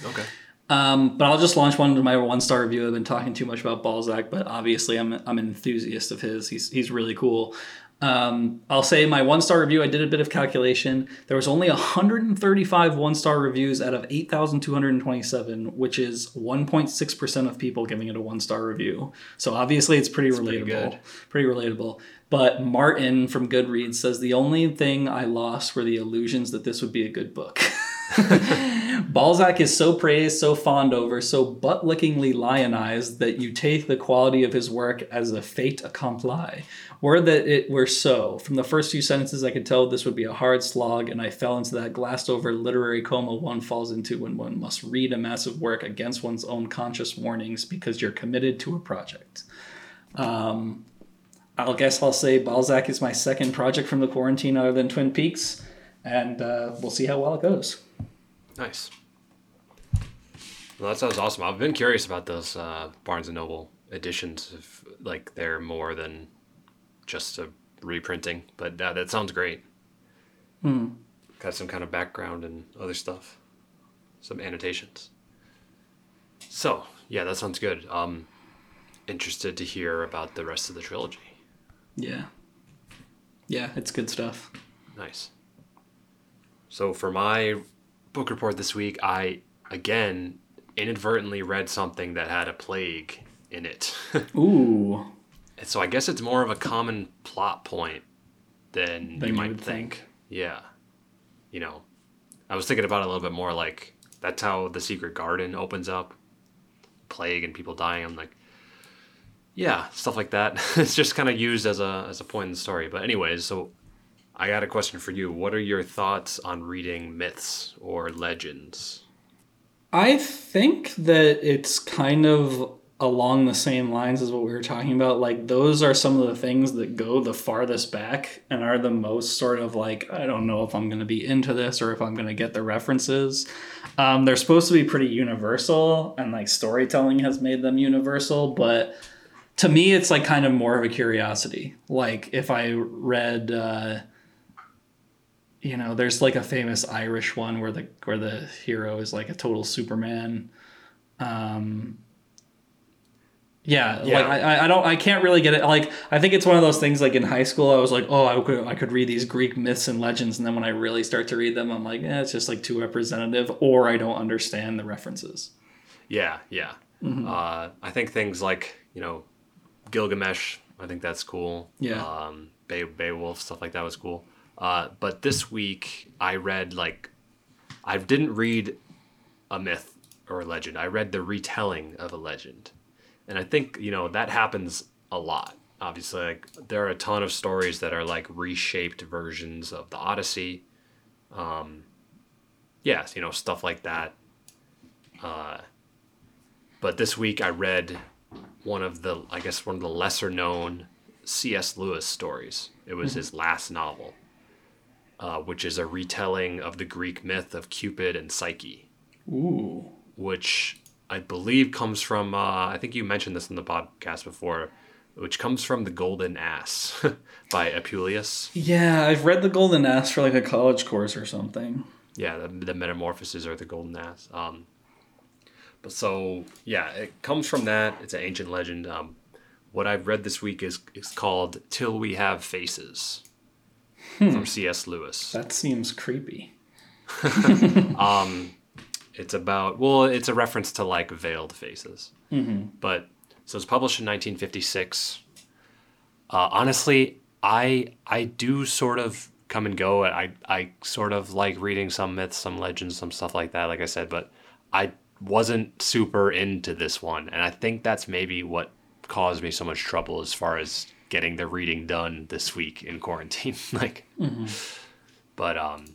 Okay. Um, but I'll just launch one to my one star review. I've been talking too much about Balzac, but obviously I'm I'm an enthusiast of his. He's he's really cool. Um, I'll say my one star review. I did a bit of calculation. There was only 135 one star reviews out of 8,227, which is 1.6 percent of people giving it a one star review. So obviously it's pretty pretty relatable. good. pretty relatable. But Martin from Goodreads says the only thing I lost were the illusions that this would be a good book. Balzac is so praised, so fawned over, so butt lickingly lionized that you take the quality of his work as a fait accompli. Were that it were so. From the first few sentences, I could tell this would be a hard slog, and I fell into that glassed over literary coma one falls into when one must read a massive work against one's own conscious warnings because you're committed to a project. Um, I'll guess I'll say Balzac is my second project from the quarantine other than Twin Peaks, and uh, we'll see how well it goes. Nice. Well, that sounds awesome. I've been curious about those uh, Barnes and Noble editions. If like they're more than just a reprinting, but uh, that sounds great. Got some kind of background and other stuff, some annotations. So yeah, that sounds good. Um, interested to hear about the rest of the trilogy. Yeah. Yeah, it's good stuff. Nice. So for my book report this week, I again inadvertently read something that had a plague in it. Ooh. And so I guess it's more of a common plot point than, Than you you might would think. think. Yeah. You know, I was thinking about it a little bit more like that's how the Secret Garden opens up. Plague and people dying. I'm like, yeah, stuff like that. it's just kind of used as a as a point in the story. But anyways, so I got a question for you. What are your thoughts on reading myths or legends? I think that it's kind of along the same lines as what we were talking about. Like, those are some of the things that go the farthest back and are the most sort of like, I don't know if I'm going to be into this or if I'm going to get the references. Um, they're supposed to be pretty universal, and like storytelling has made them universal, but to me, it's like kind of more of a curiosity. Like, if I read, uh, you know, there's like a famous Irish one where the where the hero is like a total Superman. Um, yeah, Yeah. like I, I- don't, I can't really get it. Like, I think it's one of those things. Like in high school, I was like, oh, I could, I could read these Greek myths and legends, and then when I really start to read them, I'm like, eh, it's just like too representative, or I don't understand the references. Yeah, yeah. Uh, I think things like you know, Gilgamesh. I think that's cool. Yeah. Um, Be- Beowulf stuff like that was cool. Uh, but this week I read like, I didn't read a myth or a legend. I read the retelling of a legend, and I think you know that happens a lot. Obviously, like there are a ton of stories that are like reshaped versions of the Odyssey. Um, yes, you know stuff like that. Uh, but this week I read one of the, I guess, one of the lesser known C.S. Lewis stories. It was his last novel, uh, which is a retelling of the Greek myth of Cupid and Psyche, Ooh. which I believe comes from, uh, I think you mentioned this in the podcast before, which comes from The Golden Ass by Apuleius. Yeah, I've read The Golden Ass for like a college course or something. Yeah, the, the Metamorphoses or The Golden Ass. Um, but so, yeah, it comes from that. It's an ancient legend. Um, what I've read this week is, is called Till We Have Faces from C.S. Lewis. That seems creepy. um, It's about well, it's a reference to like veiled faces. Mm-hmm. But so it's published in 1956. Uh, honestly, I I do sort of come and go. I I sort of like reading some myths, some legends, some stuff like that. Like I said, but I wasn't super into this one, and I think that's maybe what caused me so much trouble as far as getting the reading done this week in quarantine. like, but um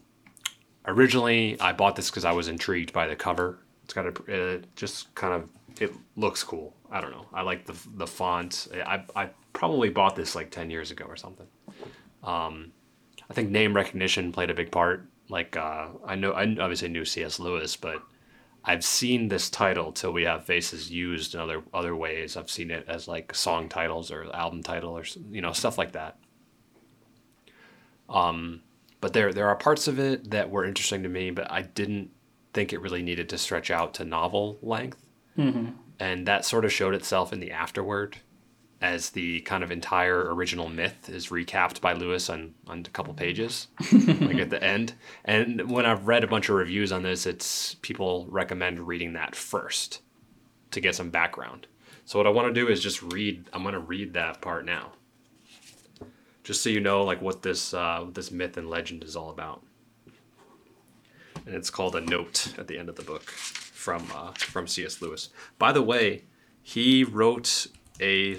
originally I bought this because I was intrigued by the cover. It's got a uh, just kind of it looks cool. I don't know. I like the the font. I I probably bought this like ten years ago or something. Um, I think name recognition played a big part. Like uh, I know I obviously knew C.S. Lewis, but I've seen this title "Till We Have Faces" used in other other ways. I've seen it as like song titles or album title or you know stuff like that. Um, but there there are parts of it that were interesting to me, but I didn't think it really needed to stretch out to novel length, and that sort of showed itself in the afterword, as the kind of entire original myth is recapped by Lewis on on a couple pages, like at the end. And when I've read a bunch of reviews on this, it's people recommend reading that first to get some background. So what I want to do is just read. I'm going to read that part now just so you know like what this uh, what this myth and legend is all about. And it's called a note at the end of the book from uh, from C.S. Lewis. By the way, he wrote a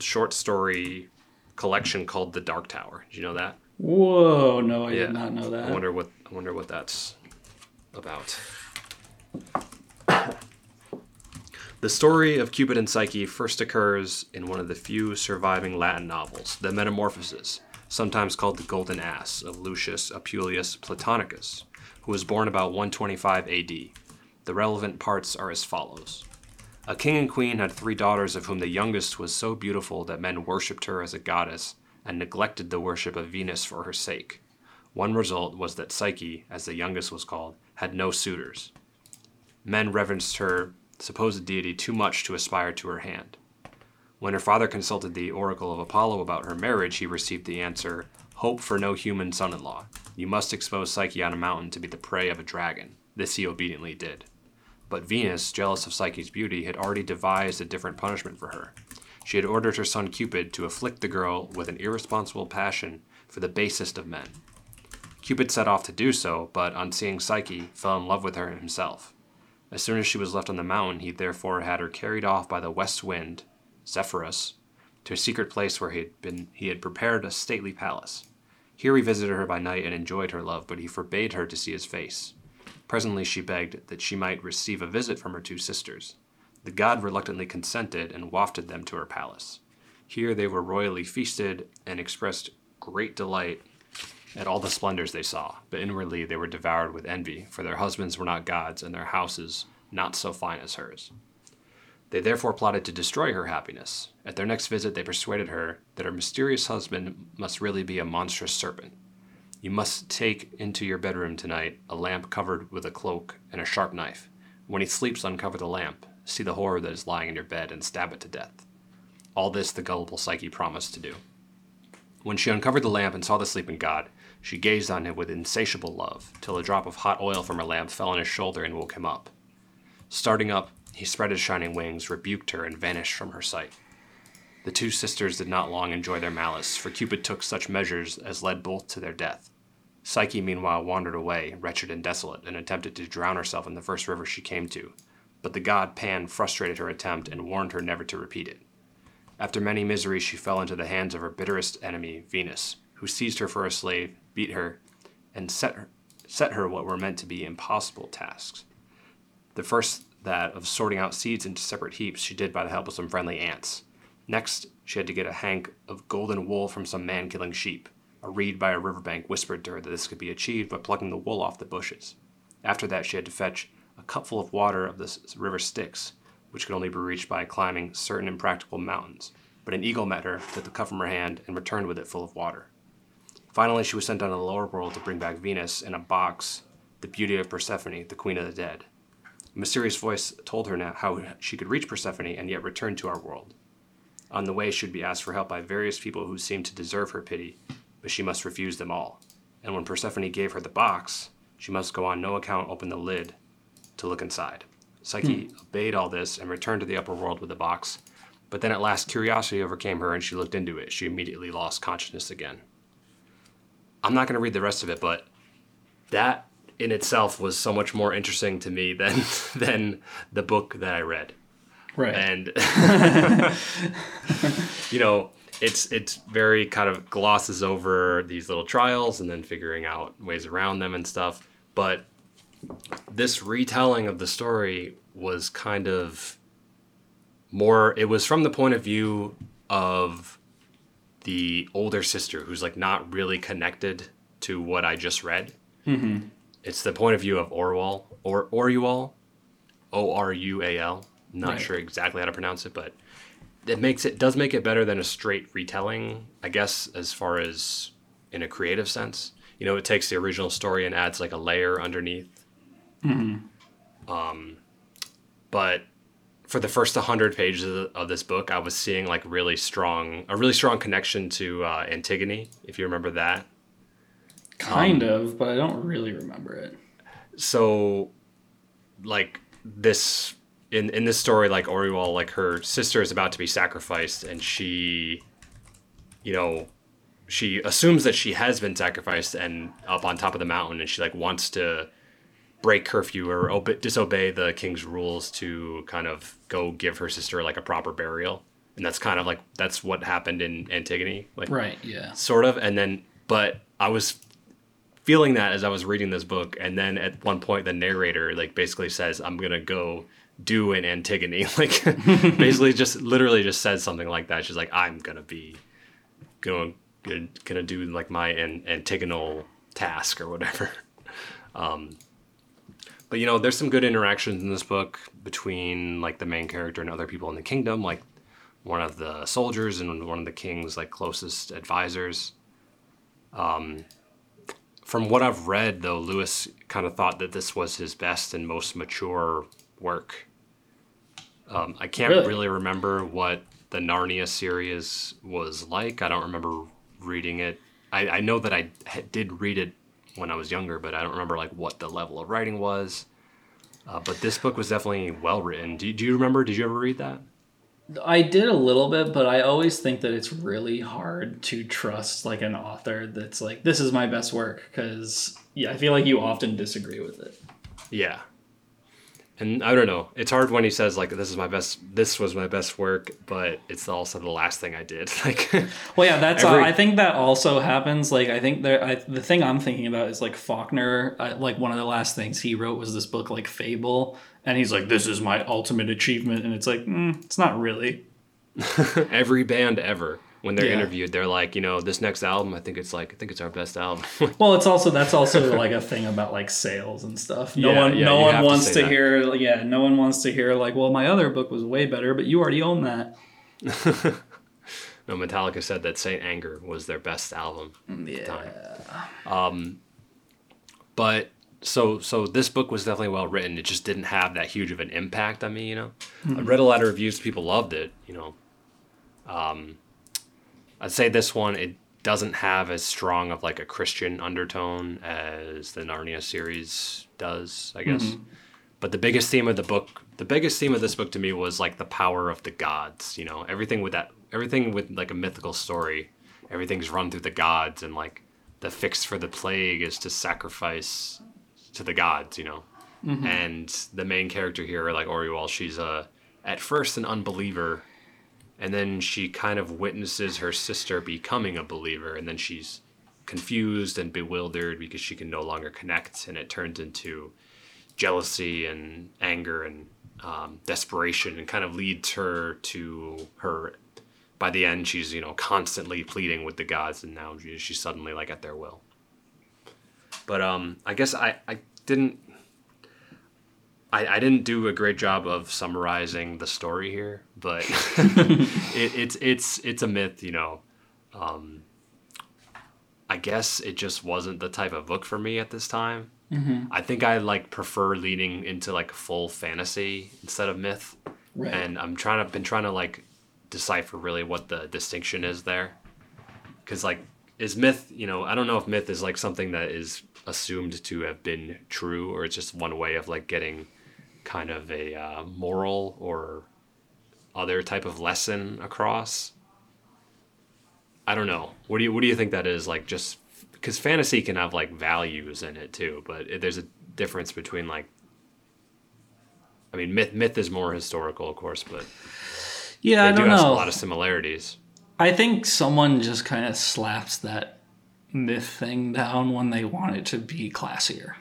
short story collection called The Dark Tower. Did you know that? Whoa, no, I did not know that. I wonder what I wonder what that's about. The story of Cupid and Psyche first occurs in one of the few surviving Latin novels, The Metamorphoses, sometimes called The Golden Ass, of Lucius Apuleius Platonicus, who was born about 125 AD. The relevant parts are as follows. A king and queen had three daughters, of whom the youngest was so beautiful that men worshipped her as a goddess and neglected the worship of Venus for her sake. One result was that Psyche, as the youngest was called, had no suitors. Men reverenced her supposed deity too much to aspire to her hand. When her father consulted the oracle of Apollo about her marriage, he received the answer Hope for no human son in law. You must expose Psyche on a mountain to be the prey of a dragon. This he obediently did. But Venus, jealous of Psyche's beauty, had already devised a different punishment for her. She had ordered her son Cupid to afflict the girl with an irresponsible passion for the basest of men. Cupid set off to do so, but on seeing Psyche, fell in love with her himself. As soon as she was left on the mountain, he therefore had her carried off by the west wind, Zephyrus, to a secret place where he had been he had prepared a stately palace. Here he visited her by night and enjoyed her love, but he forbade her to see his face. Presently she begged that she might receive a visit from her two sisters. The god reluctantly consented and wafted them to her palace. Here they were royally feasted and expressed great delight at all the splendors they saw, but inwardly they were devoured with envy, for their husbands were not gods, and their houses not so fine as hers. They therefore plotted to destroy her happiness. At their next visit, they persuaded her that her mysterious husband must really be a monstrous serpent. You must take into your bedroom tonight a lamp covered with a cloak and a sharp knife. When he sleeps, uncover the lamp, see the horror that is lying in your bed, and stab it to death. All this the gullible Psyche promised to do. When she uncovered the lamp and saw the sleeping god, she gazed on him with insatiable love, till a drop of hot oil from her lamp fell on his shoulder and woke him up. Starting up, he spread his shining wings, rebuked her, and vanished from her sight. The two sisters did not long enjoy their malice, for Cupid took such measures as led both to their death. Psyche, meanwhile, wandered away, wretched and desolate, and attempted to drown herself in the first river she came to. But the god Pan frustrated her attempt and warned her never to repeat it. After many miseries, she fell into the hands of her bitterest enemy, Venus, who seized her for a slave, beat her, and set her, set her what were meant to be impossible tasks. The first, that of sorting out seeds into separate heaps, she did by the help of some friendly ants. Next, she had to get a hank of golden wool from some man killing sheep. A reed by a riverbank whispered to her that this could be achieved by plucking the wool off the bushes. After that, she had to fetch a cupful of water of the river Styx, which could only be reached by climbing certain impractical mountains. But an eagle met her, took the cup from her hand, and returned with it full of water. Finally, she was sent down to the lower world to bring back Venus in a box, the beauty of Persephone, the queen of the dead. A mysterious voice told her now how she could reach Persephone and yet return to our world. On the way, she would be asked for help by various people who seemed to deserve her pity, but she must refuse them all. And when Persephone gave her the box, she must go on no account open the lid to look inside. Psyche hmm. obeyed all this and returned to the upper world with the box, but then at last curiosity overcame her and she looked into it. She immediately lost consciousness again. I'm not going to read the rest of it, but that in itself was so much more interesting to me than than the book that I read. Right. And you know, it's it's very kind of glosses over these little trials and then figuring out ways around them and stuff. But this retelling of the story was kind of more it was from the point of view of the older sister who's like not really connected to what I just read. Mm-hmm. It's the point of view of Orwell or Orual, O R U A L. Not Right. sure exactly how to pronounce it, but it makes it does make it better than a straight retelling, I guess, as far as in a creative sense. You know, it takes the original story and adds like a layer underneath. Um, but for the first 100 pages of, the, of this book, I was seeing like really strong, a really strong connection to uh, Antigone, if you remember that. kind of, but I don't really remember it. so like this in in this story like Oriwal like her sister is about to be sacrificed and she you know she assumes that she has been sacrificed and up on top of the mountain and she like wants to break curfew or obe- disobey the king's rules to kind of go give her sister like a proper burial and that's kind of like that's what happened in Antigone like Right. Yeah. sort of and then but i was feeling that as i was reading this book and then at one point the narrator like basically says i'm gonna go do an antigone. Like basically just literally just says something like that. She's like i'm gonna be going gonna, gonna do like my an, antigonal task or whatever. Um but you know there's some good interactions in this book between like the main character and other people in the kingdom like one of the soldiers and one of the king's like closest advisors. Um, from what I've read, though, Lewis kind of thought that this was his best and most mature work. Um, I can't Really? really? remember what the Narnia series was like. I don't remember reading it. I, I know that I did read it when I was younger, but I don't remember like what the level of writing was. Uh, but this book was definitely well written. Do, do you remember? Did you ever read that? I did a little bit, but I always think that it's really hard to trust like an author that's like, this is my best work, because yeah, I feel like you often disagree with it. Yeah. And I don't know. It's hard when he says like this is my best this was my best work, but it's also the last thing I did. Like Well, yeah, that's. Every- I think that also happens. Like, I think there. I, the thing I'm thinking about is like Faulkner. I, like one of the last things he wrote was this book, like Fable, and he's like, "This is my ultimate achievement," and it's like, mm, it's not really. every band ever when they're Yeah. interviewed, they're like, you know, this next album, I think it's like I think it's our best album. Well, it's also that's also like a thing about like sales and stuff. No Yeah, one, yeah, no one have to wants to, hear. Yeah, no one wants to hear like, well, my other book was way better, but you already own that. no, Metallica said that Saint Anger was their best album. At the time. Yeah. Um. But so so this book was definitely well written. It just didn't have that huge of an impact on me, you know. I read a lot of reviews, people loved it, you know. Um I'd say this one it doesn't have as strong of like a Christian undertone as the Narnia series does, I guess. Mm-hmm. But the biggest theme of the book, the biggest theme of this book to me was like the power of the gods, you know. Everything with that everything with like a mythical story, everything's run through the gods and like the fix for the plague is to sacrifice to the gods, you know. Mm-hmm. And the main character here, like Oriwal, she's a at first an unbeliever, and then she kind of witnesses her sister becoming a believer, and then she's confused and bewildered because she can no longer connect, and it turns into jealousy and anger and um, desperation, and kind of leads her to her by the end she's you know constantly pleading with the gods, and now she's suddenly like at their will. But um, I guess I I didn't. I, I didn't do a great job of summarizing the story here, but it, it's it's it's a myth, you know. Um, I guess it just wasn't the type of book for me at this time. Mm-hmm. I think I like prefer leaning into like full fantasy instead of myth, Right. and I'm trying to been trying to like decipher really what the distinction is there, because like is myth, you know, I don't know if myth is like something that is assumed to have been true or it's just one way of like getting kind of a uh, moral or other type of lesson across. I don't know. What do you what do you think that is like? Just because fantasy can have like values in it too, but it, there's a difference between like. I mean, myth myth is more historical, of course, but yeah, they I do don't have a lot of similarities. I think someone just kind of slaps that myth thing down when they want it to be classier.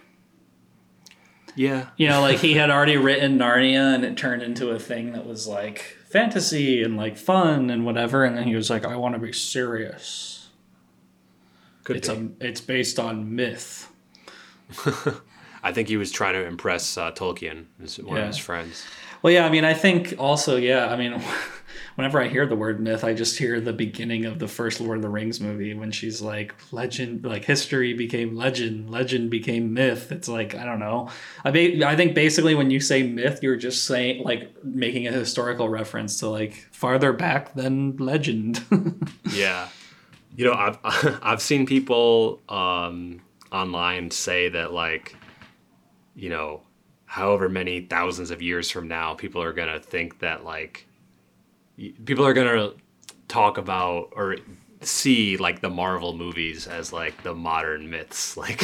Yeah, You know, like he had already written Narnia and it turned into a thing that was like fantasy and like fun and whatever. And then he was like, I want to be serious. could It's be. a, it's based on myth. I think he was trying to impress uh, Tolkien, his, one of his friends. Well, yeah, I mean, I think also, yeah, I mean, whenever I hear the word myth, I just hear the beginning of the first Lord of the Rings movie when she's like, legend, like history became legend, legend became myth. It's like, I don't know. I, I think basically when you say myth, you're just saying, like, making a historical reference to like farther back than legend. Yeah, you know, I've I've seen people um, online say that like, you know, however many thousands of years from now, people are gonna think that like, people are gonna talk about or see like the Marvel movies as like the modern myths, like.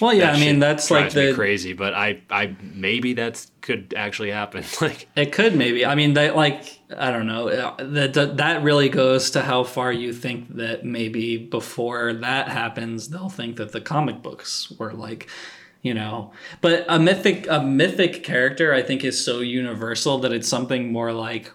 well, yeah, I mean, that's like the. crazy, but I I maybe that's could actually happen. Like, It could maybe. I mean, that like I don't know. uh, That that that really goes to how far you think that maybe before that happens, they'll think that the comic books were like, you know. But a mythic a mythic character, I think, is so universal that it's something more like.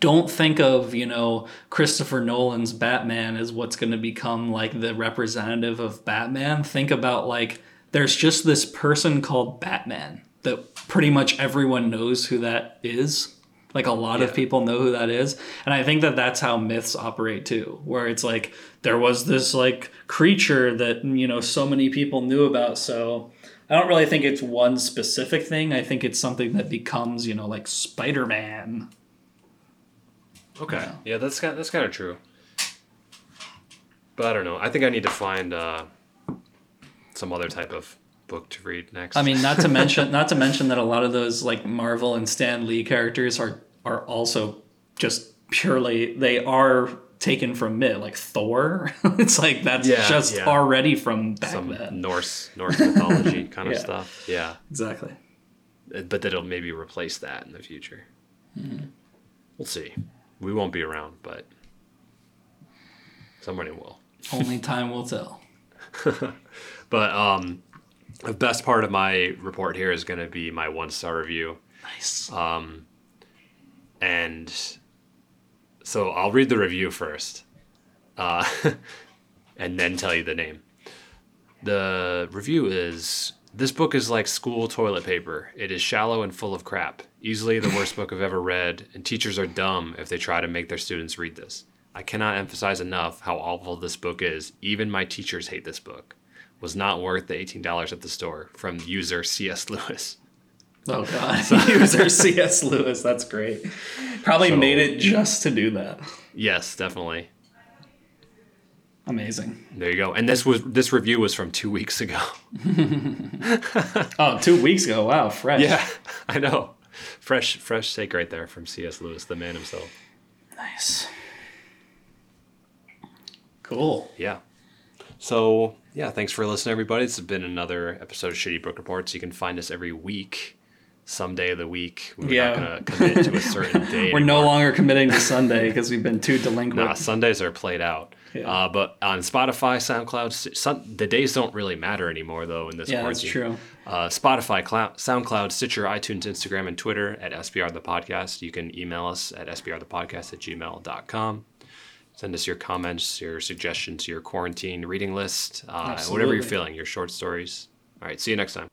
Don't think of you know Christopher Nolan's Batman as what's going to become like the representative of Batman. Think about like there's just this person called Batman that pretty much everyone knows who that is. Like a lot of people know who that is. And I think that that's how myths operate too, where it's like there was this like creature that, you know, so many people knew about. So I don't really think it's one specific thing. I think it's something that becomes, you know, like Spider Man. Okay. Yeah, that's kind that's kind of true. But I don't know. I think I need to find uh, some other type of book to read next. I mean, not to mention not to mention that a lot of those like Marvel and Stan Lee characters are are also just purely they are taken from myth, like Thor. it's like that's Yeah, just yeah. already from back some then. Norse Norse mythology kind of Yeah. stuff. Yeah, Exactly. but that'll maybe replace that in the future. We'll see. We won't be around, but somebody will. Only time will tell. But um, the best part of my report here is going to be my one star review. Nice. Um, and so I'll read the review first, uh, and then tell you the name. The review is this book is like school toilet paper. It is shallow and full of crap. Easily the worst book I've ever read, and teachers are dumb if they try to make their students read this. I cannot emphasize enough how awful this book is. Even my teachers hate this book. Was not worth the $18 at the store from user C.S. Lewis. oh god. User C.S. Lewis. That's great. Probably So- made it just to do that. Yes, definitely. Amazing. There you go. And this was this review was from two weeks ago. Oh, two weeks ago. Wow, fresh. Yeah, I know. Fresh, fresh take right there from C.S. Lewis, the man himself. Nice. Cool. Yeah. So yeah, thanks for listening, everybody. This has been another episode of Shitty Book Reports. You can find us every week, some day of the week. We're Yeah. not going to commit to a certain day. We're no longer committing to Sunday because we've been too delinquent. Nah, Sundays are played out. Yeah. Uh, but on Spotify, SoundCloud, S- sun, the days don't really matter anymore, though, in this yeah, that's true. Uh, Spotify, Clou- SoundCloud, Stitcher, iTunes, Instagram, and Twitter at SBR the Podcast. You can email us at SBRthepodcast at gmail.com. Send us your comments, your suggestions, your quarantine reading list, uh, whatever you're feeling, your short stories. All right, see you next time.